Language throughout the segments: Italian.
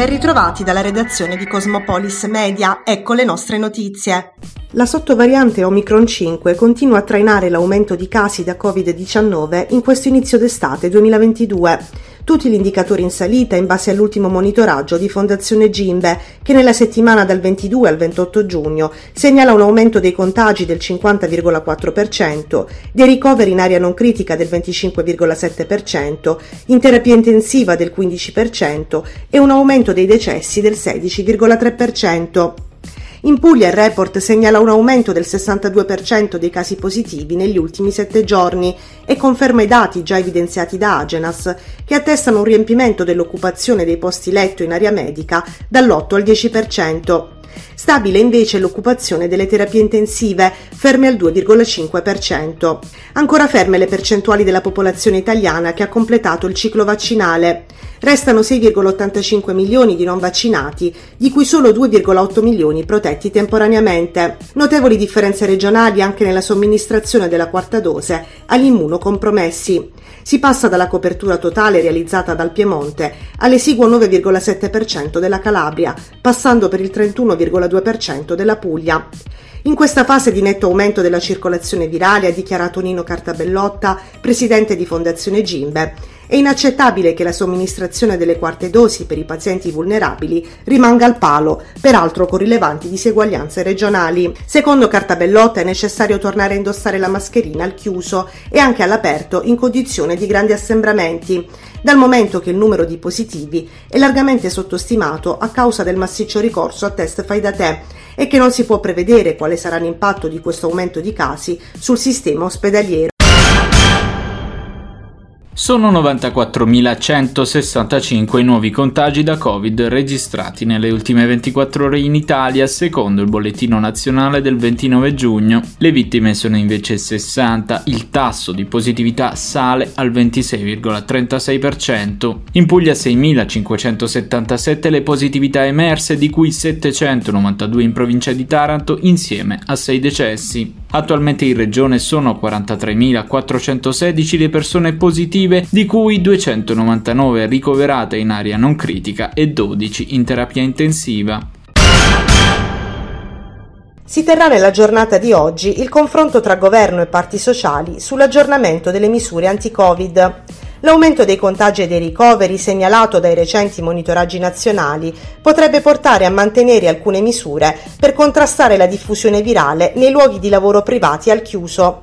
Ben ritrovati dalla redazione di Cosmopolis Media, ecco le nostre notizie. La sottovariante Omicron 5 continua a trainare l'aumento di casi da Covid-19 in questo inizio d'estate 2022. Tutti gli indicatori in salita in base all'ultimo monitoraggio di Fondazione Gimbe, che nella settimana dal 22 al 28 giugno segnala un aumento dei contagi del 50,4%, dei ricoveri in area non critica del 25,7%, in terapia intensiva del 15% e un aumento dei decessi del 16,3%. In Puglia il report segnala un aumento del 62% dei casi positivi negli ultimi sette giorni e conferma i dati già evidenziati da Agenas, che attestano un riempimento dell'occupazione dei posti letto in area medica dall'8 al 10%. Stabile invece l'occupazione delle terapie intensive, ferme al 2,5%. Ancora ferme le percentuali della popolazione italiana che ha completato il ciclo vaccinale. Restano 6,85 milioni di non vaccinati, di cui solo 2,8 milioni protetti temporaneamente. Notevoli differenze regionali anche nella somministrazione della quarta dose agli immunocompromessi. Si passa dalla copertura totale realizzata dal Piemonte all'esiguo 9,7% della Calabria, passando per il 31,2% della Puglia. In questa fase di netto aumento della circolazione virale, ha dichiarato Nino Cartabellotta, presidente di Fondazione Gimbe, è inaccettabile che la somministrazione delle quarte dosi per i pazienti vulnerabili rimanga al palo, peraltro con rilevanti diseguaglianze regionali. Secondo Cartabellotta è necessario tornare a indossare la mascherina al chiuso e anche all'aperto in condizione di grandi assembramenti, dal momento che il numero di positivi è largamente sottostimato a causa del massiccio ricorso a test fai da te e che non si può prevedere quale sarà l'impatto di questo aumento di casi sul sistema ospedaliero. Sono 94.165 i nuovi contagi da Covid registrati nelle ultime 24 ore in Italia, secondo il bollettino nazionale del 29 giugno. Le vittime sono invece 60, il tasso di positività sale al 26,36%. In Puglia 6.577 le positività emerse, di cui 792 in provincia di Taranto, insieme a 6 decessi. Attualmente in regione sono 43.416 le persone positive positive, di cui 299 ricoverate in area non critica e 12 in terapia intensiva. Si terrà nella giornata di oggi il confronto tra governo e parti sociali sull'aggiornamento delle misure anti-Covid. L'aumento dei contagi e dei ricoveri segnalato dai recenti monitoraggi nazionali potrebbe portare a mantenere alcune misure per contrastare la diffusione virale nei luoghi di lavoro privati al chiuso.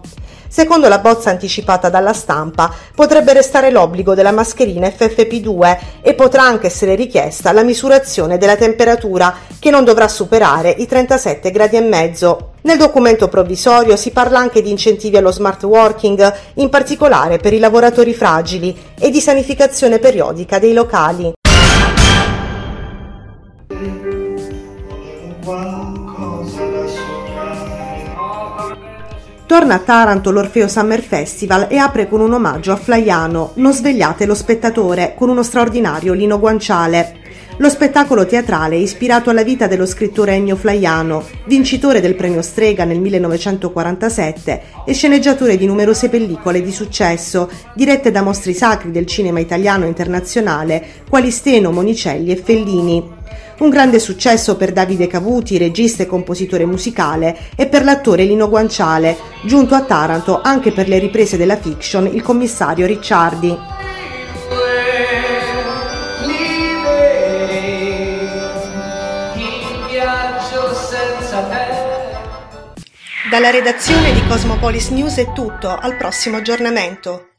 Secondo la bozza anticipata dalla stampa, potrebbe restare l'obbligo della mascherina FFP2 e potrà anche essere richiesta la misurazione della temperatura che non dovrà superare i 37 gradi e mezzo. Nel documento provvisorio si parla anche di incentivi allo smart working, in particolare per i lavoratori fragili, e di sanificazione periodica dei locali. Torna a Taranto l'Orfeo Summer Festival e apre con un omaggio a Flaiano, Non svegliate lo spettatore, con uno straordinario Lino Guanciale. Lo spettacolo teatrale è ispirato alla vita dello scrittore Ennio Flaiano, vincitore del premio Strega nel 1947 e sceneggiatore di numerose pellicole di successo, dirette da mostri sacri del cinema italiano e internazionale, quali Steno, Monicelli e Fellini. Un grande successo per Davide Cavuti, regista e compositore musicale, e per l'attore Lino Guanciale, giunto a Taranto anche per le riprese della fiction Il commissario Ricciardi. Dalla redazione di Cosmopolis News è tutto, al prossimo aggiornamento.